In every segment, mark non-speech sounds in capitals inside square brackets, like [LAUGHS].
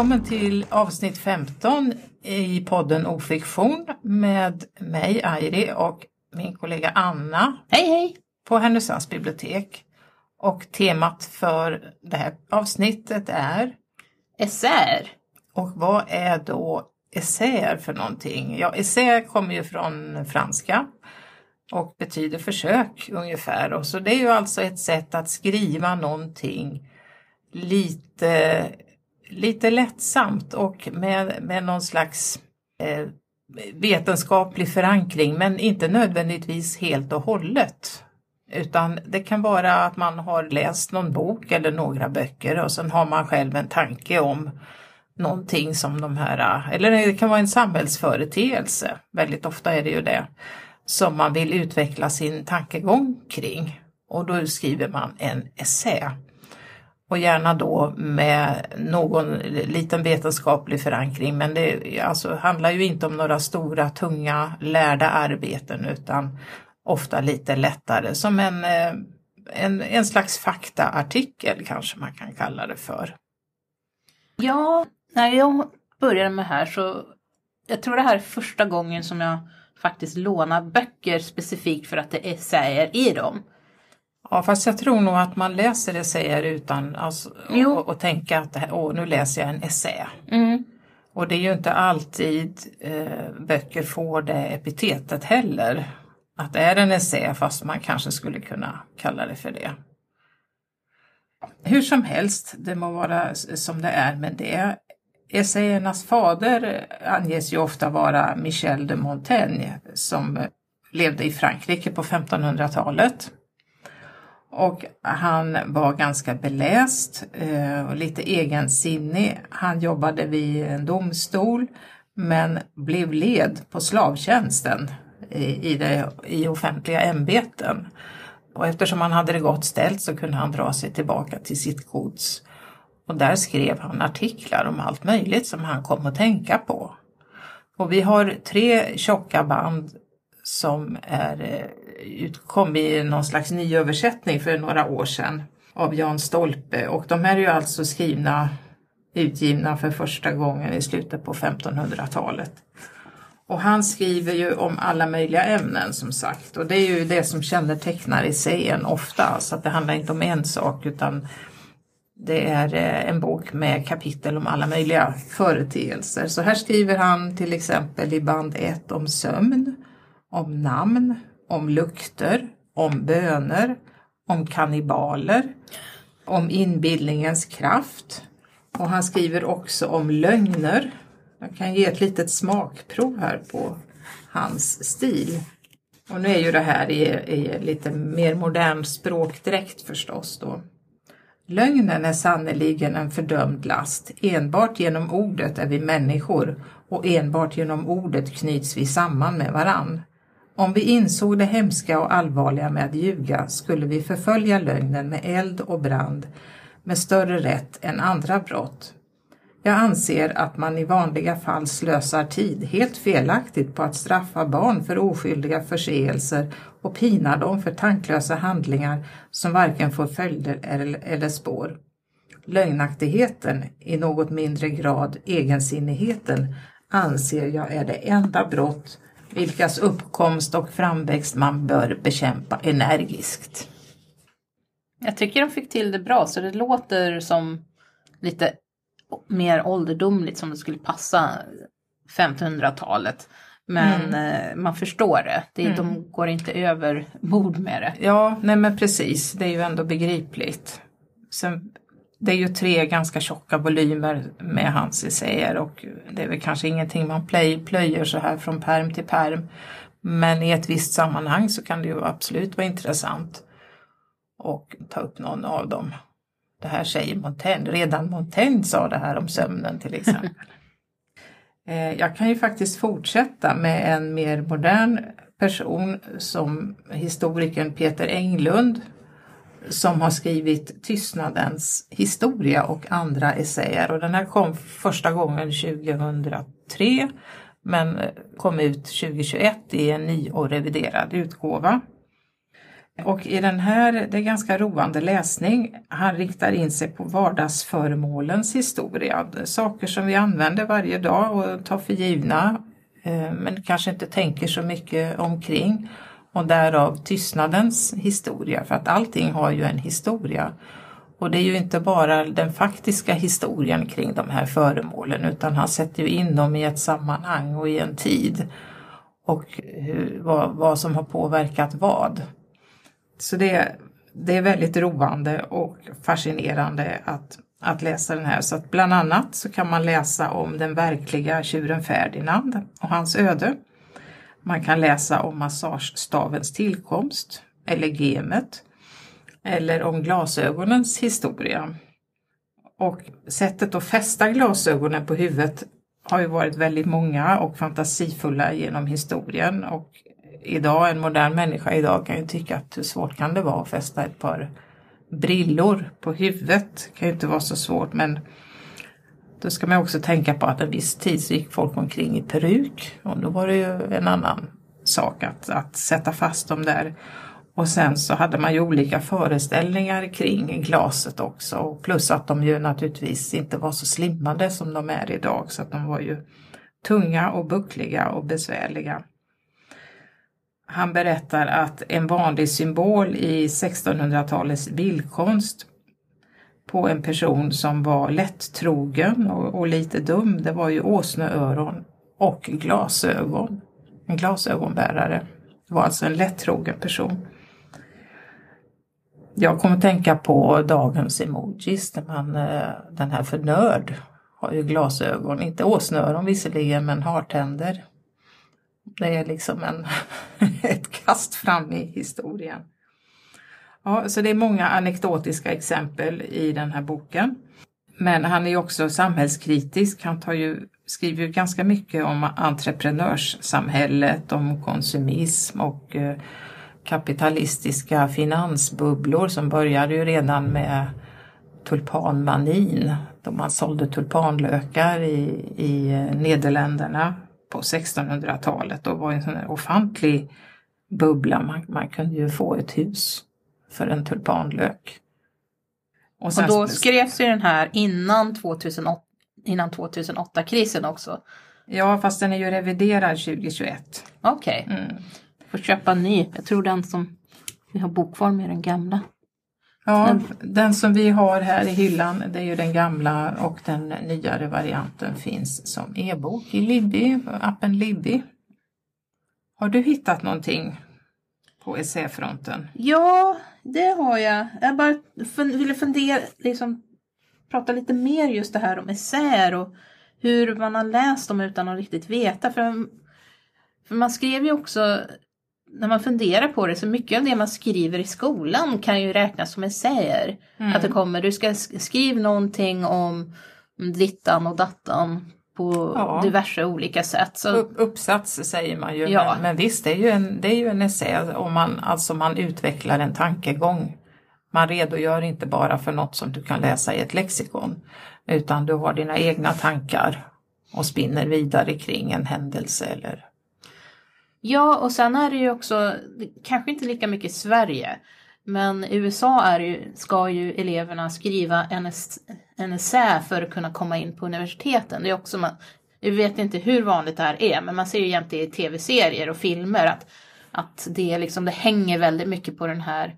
Välkommen till avsnitt 15 i podden Ofiktion med mig Airi och min kollega Anna Hej hej! på Härnösands bibliotek. Och temat för det här avsnittet är Essäer. Och vad är då essäer för någonting? Ja, essä kommer ju från franska och betyder försök ungefär. Och så det är ju alltså ett sätt att skriva någonting lite, lite lättsamt och med, med någon slags eh, vetenskaplig förankring men inte nödvändigtvis helt och hållet. Utan det kan vara att man har läst någon bok eller några böcker och sen har man själv en tanke om någonting som de här, eller det kan vara en samhällsföreteelse, väldigt ofta är det ju det, som man vill utveckla sin tankegång kring. Och då skriver man en essä. Och gärna då med någon liten vetenskaplig förankring men det alltså, handlar ju inte om några stora tunga lärda arbeten utan ofta lite lättare som en, eh, en, en slags faktaartikel kanske man kan kalla det för. Ja, när jag började med det här så jag tror det här är första gången som jag faktiskt lånar böcker specifikt för att det är essäer i dem. Ja fast jag tror nog att man läser essäer utan alltså, och, och tänka att här, åh, nu läser jag en essä. Mm. Och det är ju inte alltid eh, böcker får det epitetet heller. Att det är en essä fast man kanske skulle kunna kalla det för det. Hur som helst, det må vara som det är med det. Essäernas fader anges ju ofta vara Michel de Montaigne som levde i Frankrike på 1500-talet. Och han var ganska beläst eh, och lite egensinnig. Han jobbade vid en domstol men blev led på slavtjänsten i, det, i offentliga ämbeten. Och eftersom han hade det gott ställt så kunde han dra sig tillbaka till sitt gods. Och där skrev han artiklar om allt möjligt som han kom att tänka på. Och vi har tre tjocka band som är, eh, utkom i någon slags nyöversättning för några år sedan av Jan Stolpe och de här är ju alltså skrivna, utgivna för första gången i slutet på 1500-talet. Och han skriver ju om alla möjliga ämnen som sagt och det är ju det som kännetecknar essäen ofta så att det handlar inte om en sak utan det är eh, en bok med kapitel om alla möjliga företeelser. Så här skriver han till exempel i band 1 om sömn, om namn, om lukter, om böner, om kannibaler, om inbildningens kraft. Och han skriver också om lögner. Jag kan ge ett litet smakprov här på hans stil. Och nu är ju det här i, i lite mer modern språkdräkt förstås då. Lögnen är sannerligen en fördömd last. Enbart genom ordet är vi människor och enbart genom ordet knyts vi samman med varann. Om vi insåg det hemska och allvarliga med att ljuga skulle vi förfölja lögnen med eld och brand med större rätt än andra brott. Jag anser att man i vanliga fall slösar tid helt felaktigt på att straffa barn för oskyldiga förseelser och pina dem för tanklösa handlingar som varken får följder eller spår. Lögnaktigheten, i något mindre grad egensinnigheten, anser jag är det enda brott vilkas uppkomst och framväxt man bör bekämpa energiskt. Jag tycker de fick till det bra så det låter som lite mer ålderdomligt som det skulle passa 1500-talet. Men mm. Eh, man förstår det, det mm. de går inte över bord med det. Ja, nej men precis, det är ju ändå begripligt. Sen, det är ju tre ganska tjocka volymer med hans essäer och det är väl kanske ingenting man plöj, plöjer så här från perm till perm. Men i ett visst sammanhang så kan det ju absolut vara intressant och ta upp någon av dem. Det här säger Montaigne, redan Montaigne sa det här om sömnen till exempel. [LAUGHS] Eh, jag kan ju faktiskt fortsätta med en mer modern person som historikern Peter Englund som har skrivit Tystnadens historia och andra essäer och den här kom första gången 2003 men eh, kom ut 2021 i en ny och reviderad utgåva. Och i den här, det är ganska roande läsning, han riktar in sig på vardagsföremålens historia. Saker som vi använder varje dag och tar för givna eh, men kanske inte tänker så mycket omkring. Och därav tystnadens historia, för att allting har ju en historia. Och det är ju inte bara den faktiska historien kring de här föremålen utan han sätter ju in dem i ett sammanhang och i en tid. Och hur, vad, vad som har påverkat vad. Så det, det är väldigt roande och fascinerande att, att läsa den här. Så att bland annat så kan man läsa om den verkliga tjuren Ferdinand och hans öde. Man kan läsa om massagestavens tillkomst, eller gemet, eller om glasögonens historia. Och sättet att fästa glasögonen på huvudet har ju varit väldigt många och fantasifulla genom historien och idag, en modern människa idag kan ju tycka att hur svårt kan det vara att fästa ett par brillor på huvudet? Det kan ju inte vara så svårt men då ska man också tänka på att en viss tid så gick folk omkring i peruk och då var det ju en annan sak att, att sätta fast dem där. Och sen så hade man ju olika föreställningar kring glaset också plus att de ju naturligtvis inte var så slimmade som de är idag så att de var ju tunga och buckliga och besvärliga. Han berättar att en vanlig symbol i 1600-talets bildkonst på en person som var lättrogen och, och lite dum, det var ju åsneöron och glasögon. En glasögonbärare. Det var alltså en lättrogen person. Jag kommer att tänka på dagens emojis där man, eh, den här för nörd har ju glasögon, inte åsneöron visserligen men hartänder. Det är liksom en, [LAUGHS] ett kast fram i historien. Ja, så det är många anekdotiska exempel i den här boken. Men han är också samhällskritisk. Han tar ju, skriver ju ganska mycket om entreprenörssamhället, om konsumism och eh, kapitalistiska finansbubblor som började ju redan med tulpanmanin då man sålde tulpanlökar i, i eh, Nederländerna på 1600-talet och var en sån här ofantlig bubbla. Man, man kunde ju få ett hus för en tulpanlök. Och, och då skrevs ju den här innan 2008, innan 2008-krisen också. Ja, fast den är ju reviderad 2021. Okej. Okay. Mm. Får köpa en ny. Jag tror den som vi har bokform är den gamla. Ja, den, den som vi har här i hyllan det är ju den gamla och den nyare varianten finns som e-bok i Libby, appen Libby. Har du hittat någonting på essäfronten? Ja, det har jag. Jag bara ville fundera, liksom prata lite mer just det här om essäer och hur man har läst dem utan att riktigt veta. För, för man skrev ju också när man funderar på det så mycket av det man skriver i skolan kan ju räknas som essäer. Mm. Att det kommer, du ska skriva någonting om dittan och dattan på ja. diverse olika sätt. Så... Upp, uppsats säger man ju, ja. men, men, visst det är ju en, det är ju en essä om man, alltså man utvecklar en tankegång. Man redogör inte bara för något som du kan läsa i ett lexikon utan du har dina egna tankar och spinner vidare kring en händelse eller Ja, och sen är det ju också, kanske inte lika mycket i Sverige, men i USA är ju, ska ju eleverna skriva en, en essä för att kunna komma in på universiteten. Det är också man, jag vet inte hur vanligt det här är, men man ser ju jämt i tv-serier och filmer att, att det, liksom, det hänger väldigt mycket på den här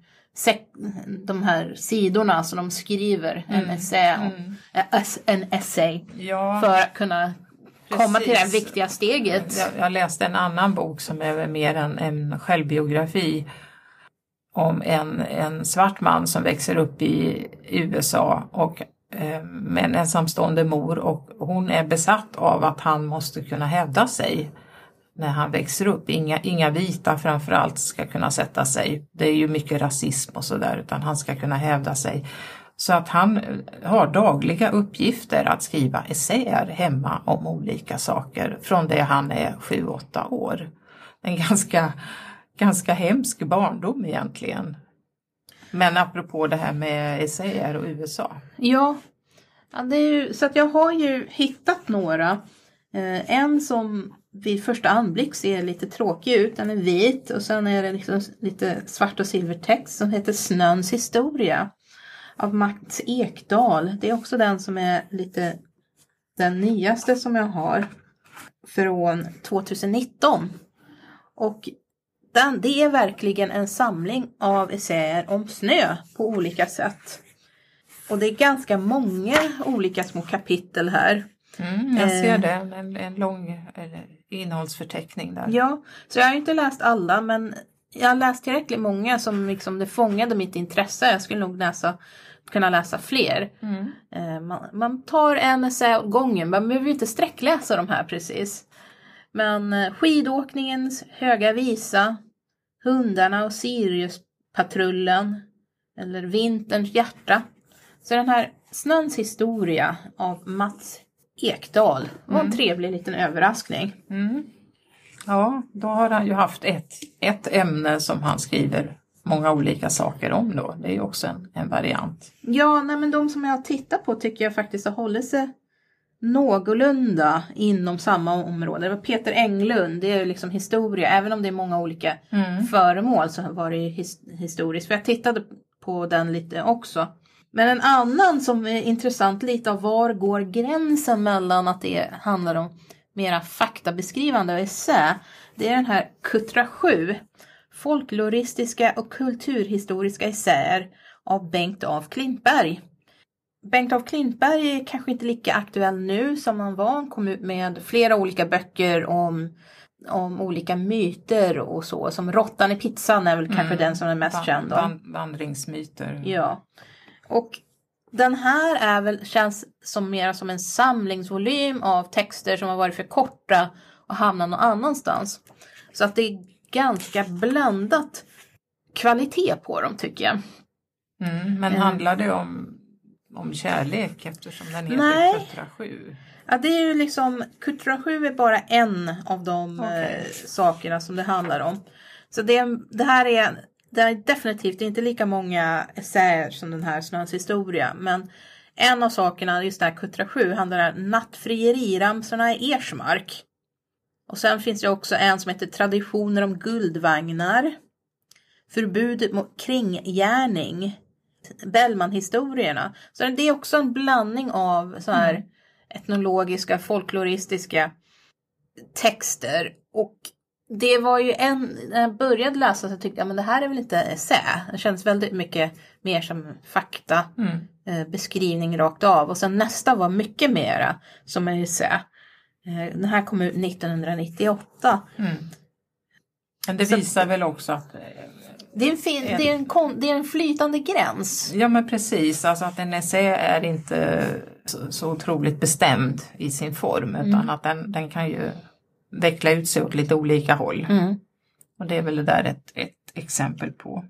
de här sidorna som de skriver en mm. essä, mm. en essay ja. för att kunna komma till det viktiga steget. Jag, jag, läste en annan bok som är mer en, en självbiografi om en, en svart man som växer upp i USA och Eh, med en ensamstående mor och hon är besatt av att han måste kunna hävda sig när han växer upp. Inga, inga vita framförallt ska kunna sätta sig. Det är ju mycket rasism och sådär utan han ska kunna hävda sig. Så att han eh, har dagliga uppgifter att skriva essäer hemma om olika saker från det han är 7-8 år. En ganska, ganska hemsk barndom egentligen. Men apropå det här med essäer och USA. Ja, ja det är ju, så att jag har ju hittat några. Eh, en som vid första anblick ser lite tråkig ut. Den är vit och sen är det liksom lite svart och silvertext som heter Snöns historia av Mats Ekdahl. Det är också den som är lite den nyaste som jag har från 2019. Och den, det är verkligen en samling av essäer om snö på olika sätt. Och det är ganska många olika små kapitel här. Mm, jag ser Eh. det, en, en lång eller, innehållsförteckning där. Ja, så jag har inte läst alla men jag har läst tillräckligt många som liksom det fångade mitt intresse. Jag skulle nog läsa, kunna läsa fler. Mm. Eh, Man, man tar en essä åt gången, man behöver inte sträckläsa de här precis. Men eh, skidåkningens höga visa, hundarna och Siriuspatrullen eller vinterns hjärta. Så den här Snöns historia av Mats Ekdahl var en trevlig liten överraskning. Mm. Ja, då har han ju haft ett, ett ämne som han skriver många olika saker om då. Det är ju också en, en variant. Ja, nej men de som jag har tittat på tycker jag faktiskt har hållit sig någorlunda inom samma område. Det var Peter Englund, det är ju liksom historia, även om det är många olika föremål så var det ju his historiskt. För jag tittade på den lite också. Men en annan som är intressant lite av var går gränsen mellan att det handlar om mera faktabeskrivande och essä. Det är den här Kuttra 7. Folkloristiska och kulturhistoriska essäer av Bengt af Klintberg. Bengt af Klintberg är kanske inte lika aktuell nu som han var. Han kom ut med flera olika böcker om, om olika myter och så. Som Råttan i pizzan är väl kanske den som är mest Van- känd. van- vandringsmyter. Ja. Och den här är väl, känns som mer som en samlingsvolym av texter som har varit för korta och hamnat någon annanstans. Så att det är ganska blandat kvalitet på dem tycker jag. Mm, men handlar det om, om kärlek eftersom den heter Nej. Kuttra 7? Ja, det är ju liksom, Kultura 7 är bara en av de Okej. eh, sakerna som det handlar om. Så det, det här är, det är definitivt det är inte lika många essäer som den här Snöns historia. Men en av sakerna, just det här Kultura 7, handlar om nattfrieriramsorna i Ersmark. Och sen finns det också en som heter Traditioner om guldvagnar. Förbud mot kringgärning. Bellman-historierna. Så det är också en blandning av så här etnologiska, folkloristiska texter. Och det var ju en, när jag började läsa så tyckte jag men det här är väl inte essä. Det känns väldigt mycket mer som fakta, Mm. eh, beskrivning rakt av. Och sen nästa var mycket mera som en essä. Eh, den här kom ut 1998. Mm. Men det Så- visar väl också att Det är en, fin, det är en, kon, det är en flytande gräns. Ja men precis, alltså att en essä är inte så, så otroligt bestämd i sin form utan att den, den kan ju veckla ut sig åt lite olika håll. Mm. Och det är väl det där ett, ett exempel på.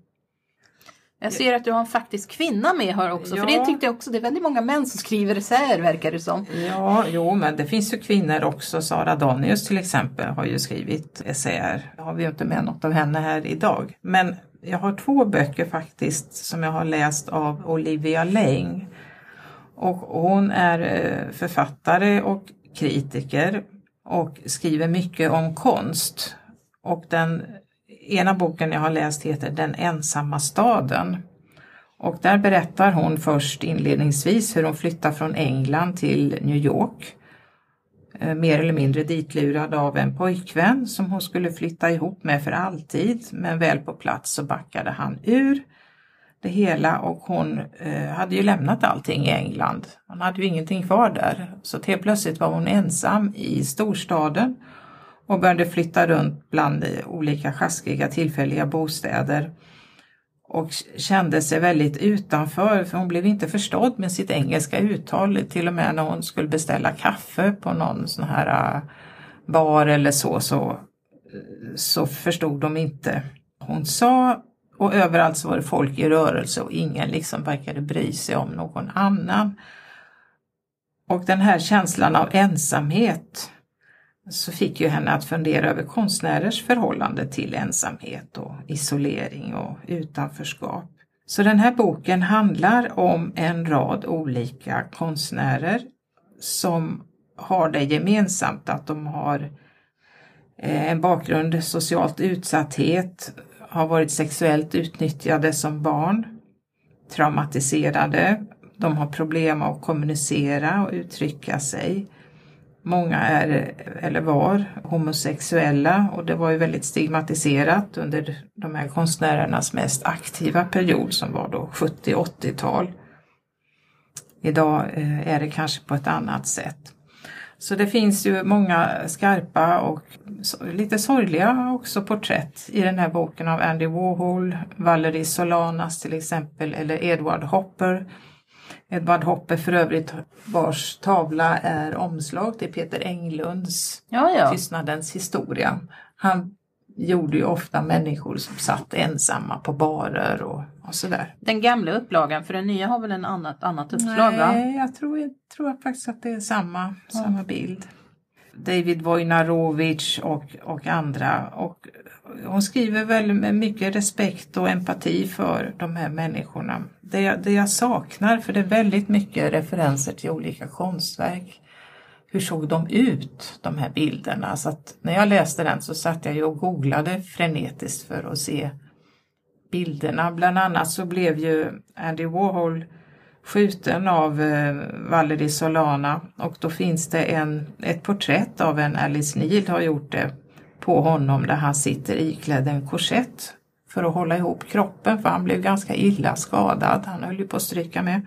Jag ser att du har en faktisk kvinna med här också. För Ja. det tyckte jag också. Det är väldigt många män som skriver essäer verkar det som. Ja, jo men det finns ju kvinnor också. Sara Danius till exempel har ju skrivit essäer. Har vi ju inte med något av henne här idag. Men jag har två böcker faktiskt som jag har läst av Olivia Lang. Och hon är eh, författare och kritiker och skriver mycket om konst. Och den ena boken jag har läst heter Den ensamma staden. Och där berättar hon först inledningsvis hur hon flyttar från England till New York. Eh, mer eller mindre ditlurad av en pojkvän som hon skulle flytta ihop med för alltid. Men väl på plats så backade han ur det hela och hon eh, hade ju lämnat allting i England. Hon hade ju ingenting kvar där. Så helt plötsligt var hon ensam i storstaden och började flytta runt bland olika sjaskiga tillfälliga bostäder och kände sig väldigt utanför för hon blev inte förstådd med sitt engelska uttal. Till och med när hon skulle beställa kaffe på någon sån här äh, bar eller så, så, äh, så förstod de inte vad hon sa. Och överallt så var det folk i rörelse och ingen liksom verkade bry sig om någon annan. Och den här känslan av ensamhet så fick ju henne att fundera över konstnärers förhållande till ensamhet och isolering och utanförskap. Så den här boken handlar om en rad olika konstnärer som har det gemensamt att de har eh, en bakgrund socialt utsatthet, har varit sexuellt utnyttjade som barn, traumatiserade, de har problem att kommunicera och uttrycka sig. Många är, eller var, homosexuella och det var ju väldigt stigmatiserat under de här konstnärernas mest aktiva period som var då 70-80-tal. Idag eh, är det kanske på ett annat sätt. Så det finns ju många skarpa och lite sorgliga också porträtt i den här boken av Andy Warhol, Valerie Solanas till exempel, eller Edward Hopper. Edward Hopper för övrigt vars tavla är omslag till Peter Englunds Ja, ja. Tystnadens historia. Han gjorde ju ofta människor som satt ensamma på barer och, och sådär. Den gamla upplagan, för den nya har väl en annat, annat uppslag va? Nej, jag tror, jag tror faktiskt att det är samma, samma bild. David Wojnarowicz och, och andra. Och hon skriver väl med mycket respekt och empati för de här människorna. Det jag, det jag saknar, för det är väldigt mycket referenser till olika konstverk. Hur såg de ut, de här bilderna? Så att när jag läste den så satt jag ju och googlade frenetiskt för att se bilderna. Bland annat så blev ju Andy Warhol skjuten av eh, Valerie Solana och då finns det en, ett porträtt av en Alice Neal har gjort det på honom där han sitter iklädd en korsett för att hålla ihop kroppen för han blev ganska illa skadad. Han höll ju på att stryka med.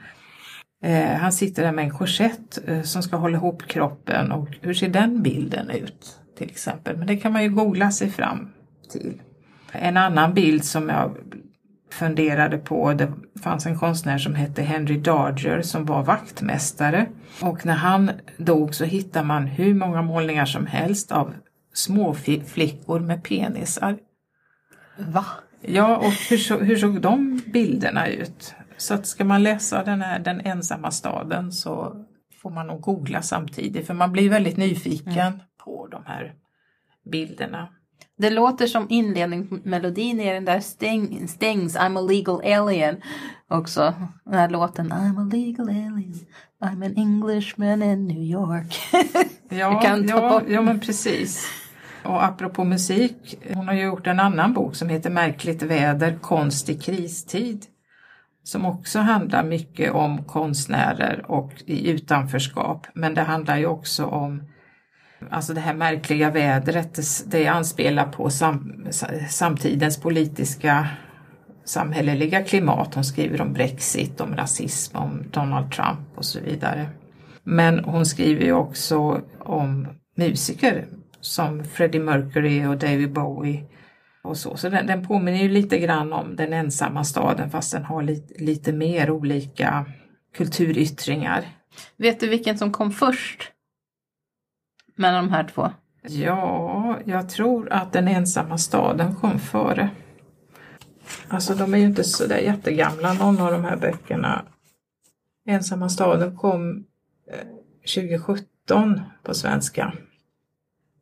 Eh, han sitter där med en korsett eh, som ska hålla ihop kroppen och hur ser den bilden ut till exempel? Men det kan man ju googla sig fram till. En annan bild som jag funderade på, det fanns en konstnär som hette Henry Darger som var vaktmästare och när han dog så hittar man hur många målningar som helst av små flickor med penisar. Va? Ja, och hur, så, hur såg de bilderna ut? Så att ska man läsa den här Den ensamma staden så får man nog googla samtidigt för man blir väldigt nyfiken mm. på de här bilderna. Det låter som inledningsmelodin i den där Sting, Stings I'm a legal alien också. Den här låten I'm a legal alien, I'm an Englishman in New York. [LAUGHS] ja, ja, ja, men precis. Och apropå musik, hon har gjort en annan bok som heter Märkligt väder, konst i kristid. Som också handlar mycket om konstnärer och i utanförskap. Men det handlar ju också om Alltså det här märkliga vädret, det anspelar på sam, samtidens politiska samhälleliga klimat. Hon skriver om Brexit, om rasism, om Donald Trump och så vidare. Men hon skriver ju också om musiker som Freddie Mercury och David Bowie och så. Så den, den påminner ju lite grann om Den ensamma staden fast den har lite, lite mer olika kulturyttringar. Vet du vilken som kom först? Mellan de här två? Ja, jag tror att Den ensamma staden kom före. Alltså de är ju inte så där jättegamla någon av de här böckerna. Ensamma staden kom 2017 eh, på svenska.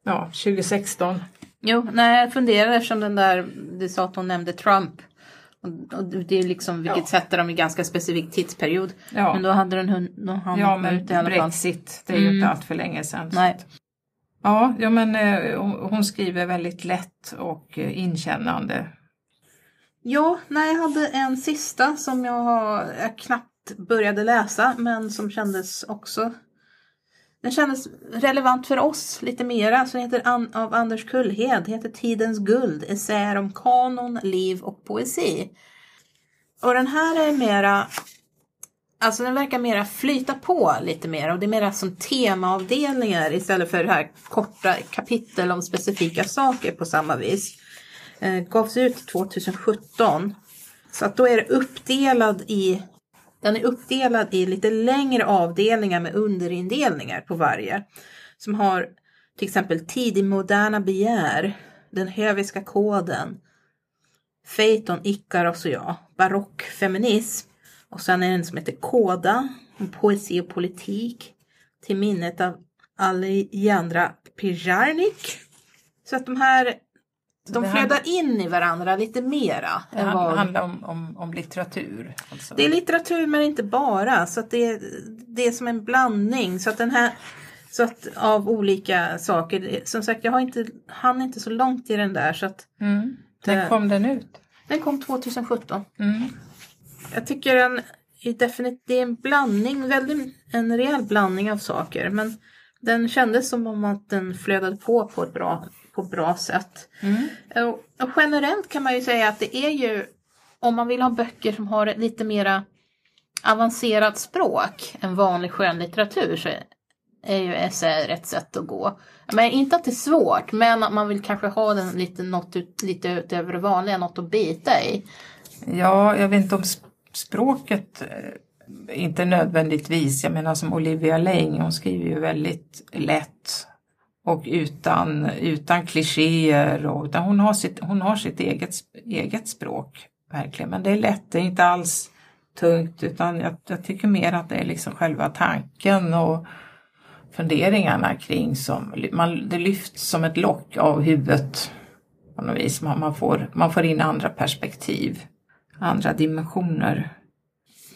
Ja, 2016. Jo, nej, jag funderar eftersom den där, du sa att hon nämnde Trump. Och, det är liksom, vilket ja. sätter dem i ganska specifik tidsperiod. Ja. Men då hade den han Ja, men ut i alla Brexit, fall. det är ju mm. inte allt för länge sedan. Nej. Ja, ja men eh, hon skriver väldigt lätt och eh, inkännande. Ja, nej, jag hade en sista som jag, har, jag knappt började läsa men som kändes också den kändes relevant för oss lite mera. Så den heter An av Anders Kullhed. heter Tidens guld. Essäer om kanon, liv och poesi. Och den här är mera Alltså den verkar mera flyta på lite mer och det är mera som temaavdelningar istället för det här korta kapitel om specifika saker på samma vis. Eh, gavs ut 2017. Så att då är det uppdelad i den är uppdelad i lite längre avdelningar med underindelningar på varje. Som har till exempel tidig moderna begär, den höviska koden, Phaeton, Ikaros och jag, barockfeminism och sen är det en som heter Koda, om poesi och politik, till minnet av Alejandra Pijarnik. Så att de här de flödar in i varandra lite mera. Det vad... handlar om, om, om litteratur? Alltså. Det är litteratur men inte bara. Så att det, är, det är som en blandning. Så att den här Så att av olika saker. Som sagt, jag har inte, han inte så långt i den där så att Mm. När Det- kom den ut? den kom 2017. Mm. Jag tycker den är definitivt, det är en blandning, väldigt, en rejäl blandning av saker. Men den kändes som om att den flödade på på ett bra, på bra sätt. Mm. Och, och generellt kan man ju säga att det är ju, om man vill ha böcker som har ett lite mera avancerat språk än vanlig skönlitteratur så är ju essäer ett sätt att gå. Men inte att det är svårt, men att man vill kanske ha den lite, något ut, lite utöver det vanliga, något att bita i. Ja, jag vet inte om sp- språket eh, inte nödvändigtvis. Jag menar som Olivia Lang, hon skriver ju väldigt lätt och utan, utan klichéer. Och, utan hon har sitt, hon har sitt eget, eget språk, verkligen. Men det är lätt, det är inte alls tungt utan jag, jag tycker mer att det är liksom själva tanken och funderingarna kring som, man, det lyfts som ett lock av huvudet på något vis. Man, man, får, man får in andra perspektiv, andra dimensioner.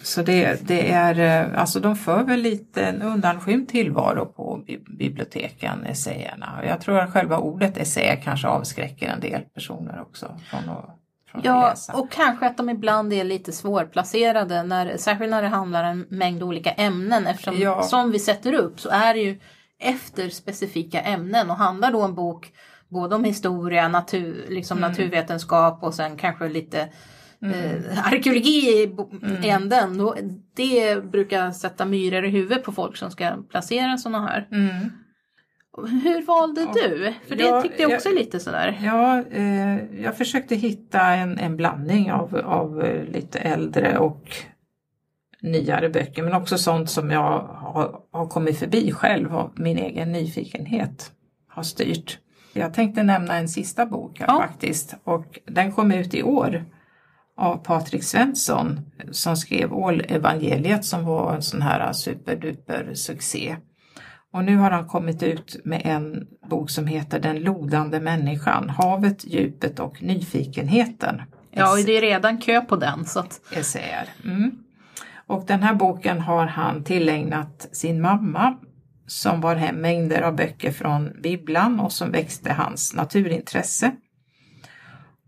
Så det, det är, eh, alltså de för väl lite en undanskymd tillvaro på bi- biblioteken, essäerna. Jag tror att själva ordet essä kanske avskräcker en del personer också från att, Ja, och kanske att de ibland är lite svårplacerade, när, särskilt när det handlar om en mängd olika ämnen. Eftersom Ja. som vi sätter upp så är det ju efter specifika ämnen och handlar då en bok både om historia, natur, liksom Mm. naturvetenskap och sen kanske lite eh, arkeologi i Mm. änden. Då, det brukar sätta myror i huvudet på folk som ska placera sådana här. Mm. Hur valde du? För det Ja, tyckte jag också jag- är lite sådär. Ja, eh, jag försökte hitta en, en blandning av, av eh, lite äldre och nyare böcker men också sånt som jag har, har kommit förbi själv av min egen nyfikenhet har styrt. Jag tänkte nämna en sista bok Ja. faktiskt och den kom ut i år av Patrik Svensson som skrev Ålevangeliet som var en sån här superduper succé. Och nu har han kommit ut med en bok som heter Den lodande människan, havet, djupet och nyfikenheten. Ja, och det är redan kö på den. Så att, essäer. Mm. Och den här boken har han tillägnat sin mamma som var hem mängder av böcker från bibblan och som växte hans naturintresse.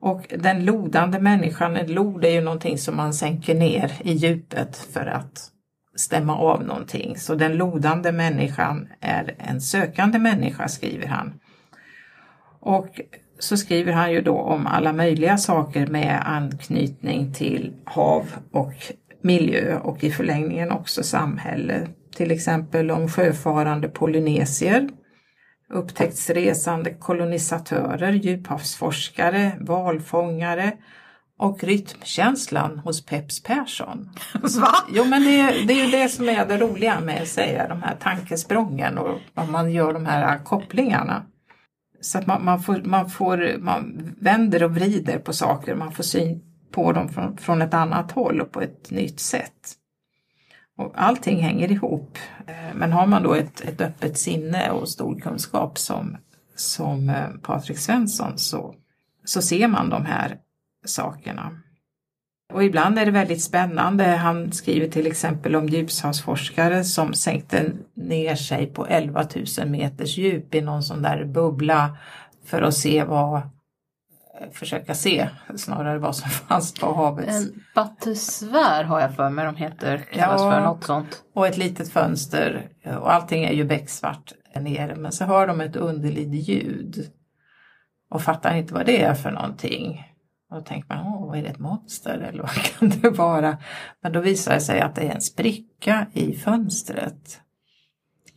Och den lodande människan, en lod är ju någonting som man sänker ner i djupet för att stämma av någonting. Så den lodande människan är en sökande människa, skriver han. Och så skriver han ju då om alla möjliga saker med anknytning till hav och miljö och i förlängningen också samhälle. Till exempel om sjöfarande polynesier, upptäcktsresande kolonisatörer, djuphavsforskare, valfångare och rytmkänslan hos Peps Persson. [LAUGHS] Va? Jo men det, är- det är ju det som är det roliga med att säga de här tankesprången och att man gör de här kopplingarna. Så att man, man, får, man, får, man vänder och vrider på saker, man får syn på dem från, från ett annat håll och på ett nytt sätt. Och allting hänger ihop. Eh, men har man då ett, ett öppet sinne och stor kunskap som, som eh, Patrik Svensson så, så ser man de här sakerna. Och ibland är det väldigt spännande. Han skriver till exempel om djuphavsforskare som sänkte ner sig på 11 000 meters djup i någon sån där bubbla för att se vad, försöka se snarare vad som [LAUGHS] fanns på havets En battusvär har jag för mig de heter. Ja. Kallas för något sånt. och ett litet fönster och allting är ju becksvart nere men så hör de ett underligt ljud och fattar inte vad det är för någonting. Och då tänker man, åh, är det ett monster eller vad [LAUGHS] kan det vara? Men då visar det sig att det är en spricka i fönstret.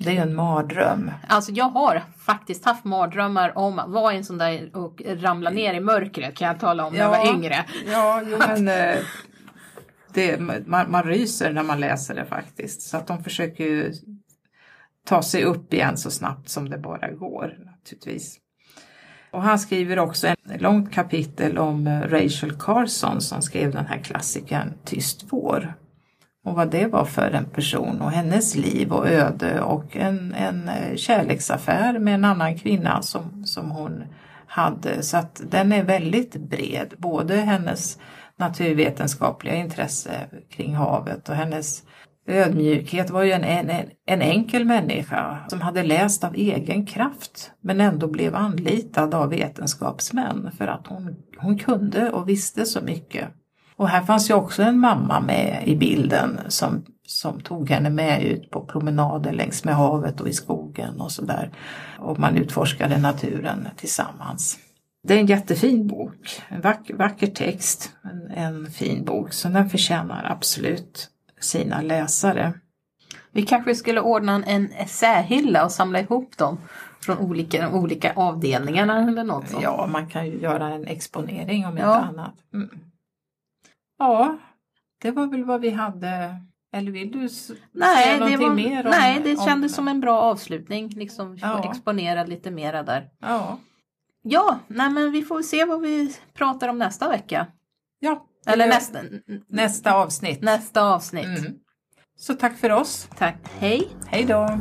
Det är ju en mardröm. Alltså jag har faktiskt haft mardrömmar om att vara en sån där och ramla ner i mörkret kan jag tala om när jag var yngre. Ja, jo, men eh, det, man, man ryser när man läser det faktiskt. Så att de försöker ju ta sig upp igen så snabbt som det bara går naturligtvis. Och han skriver också ett långt kapitel om eh, Rachel Carson som skrev den här klassikern Tyst vår. Och vad det var för en person och hennes liv och öde och en, en eh, kärleksaffär med en annan kvinna som, som hon hade. Så att den är väldigt bred, både hennes naturvetenskapliga intresse kring havet och hennes Ödmjukhet var ju en, en, en enkel människa som hade läst av egen kraft men ändå blev anlitad av vetenskapsmän för att hon, hon kunde och visste så mycket. Och här fanns ju också en mamma med i bilden som, som tog henne med ut på promenader längs med havet och i skogen och sådär. Och man utforskade naturen tillsammans. Det är en jättefin bok, en vacker, vacker text, en, en fin bok, så den förtjänar absolut sina läsare. Vi kanske skulle ordna en essähylla och samla ihop dem från olika, de olika avdelningarna eller något sånt. Ja, man kan ju göra en exponering om Ja. inte annat. Mm. Ja, det var väl vad vi hade. Eller vill du säga Nej, det, någonting var, mer om, nej, det om- kändes som en bra avslutning. Liksom Ja. exponera lite mera där. Ja, Ja, nej men vi får se vad vi pratar om nästa vecka. ja Eller nästa, nästa avsnitt. nästa avsnitt. Mm. Så tack för oss. Tack, hej! Hej då!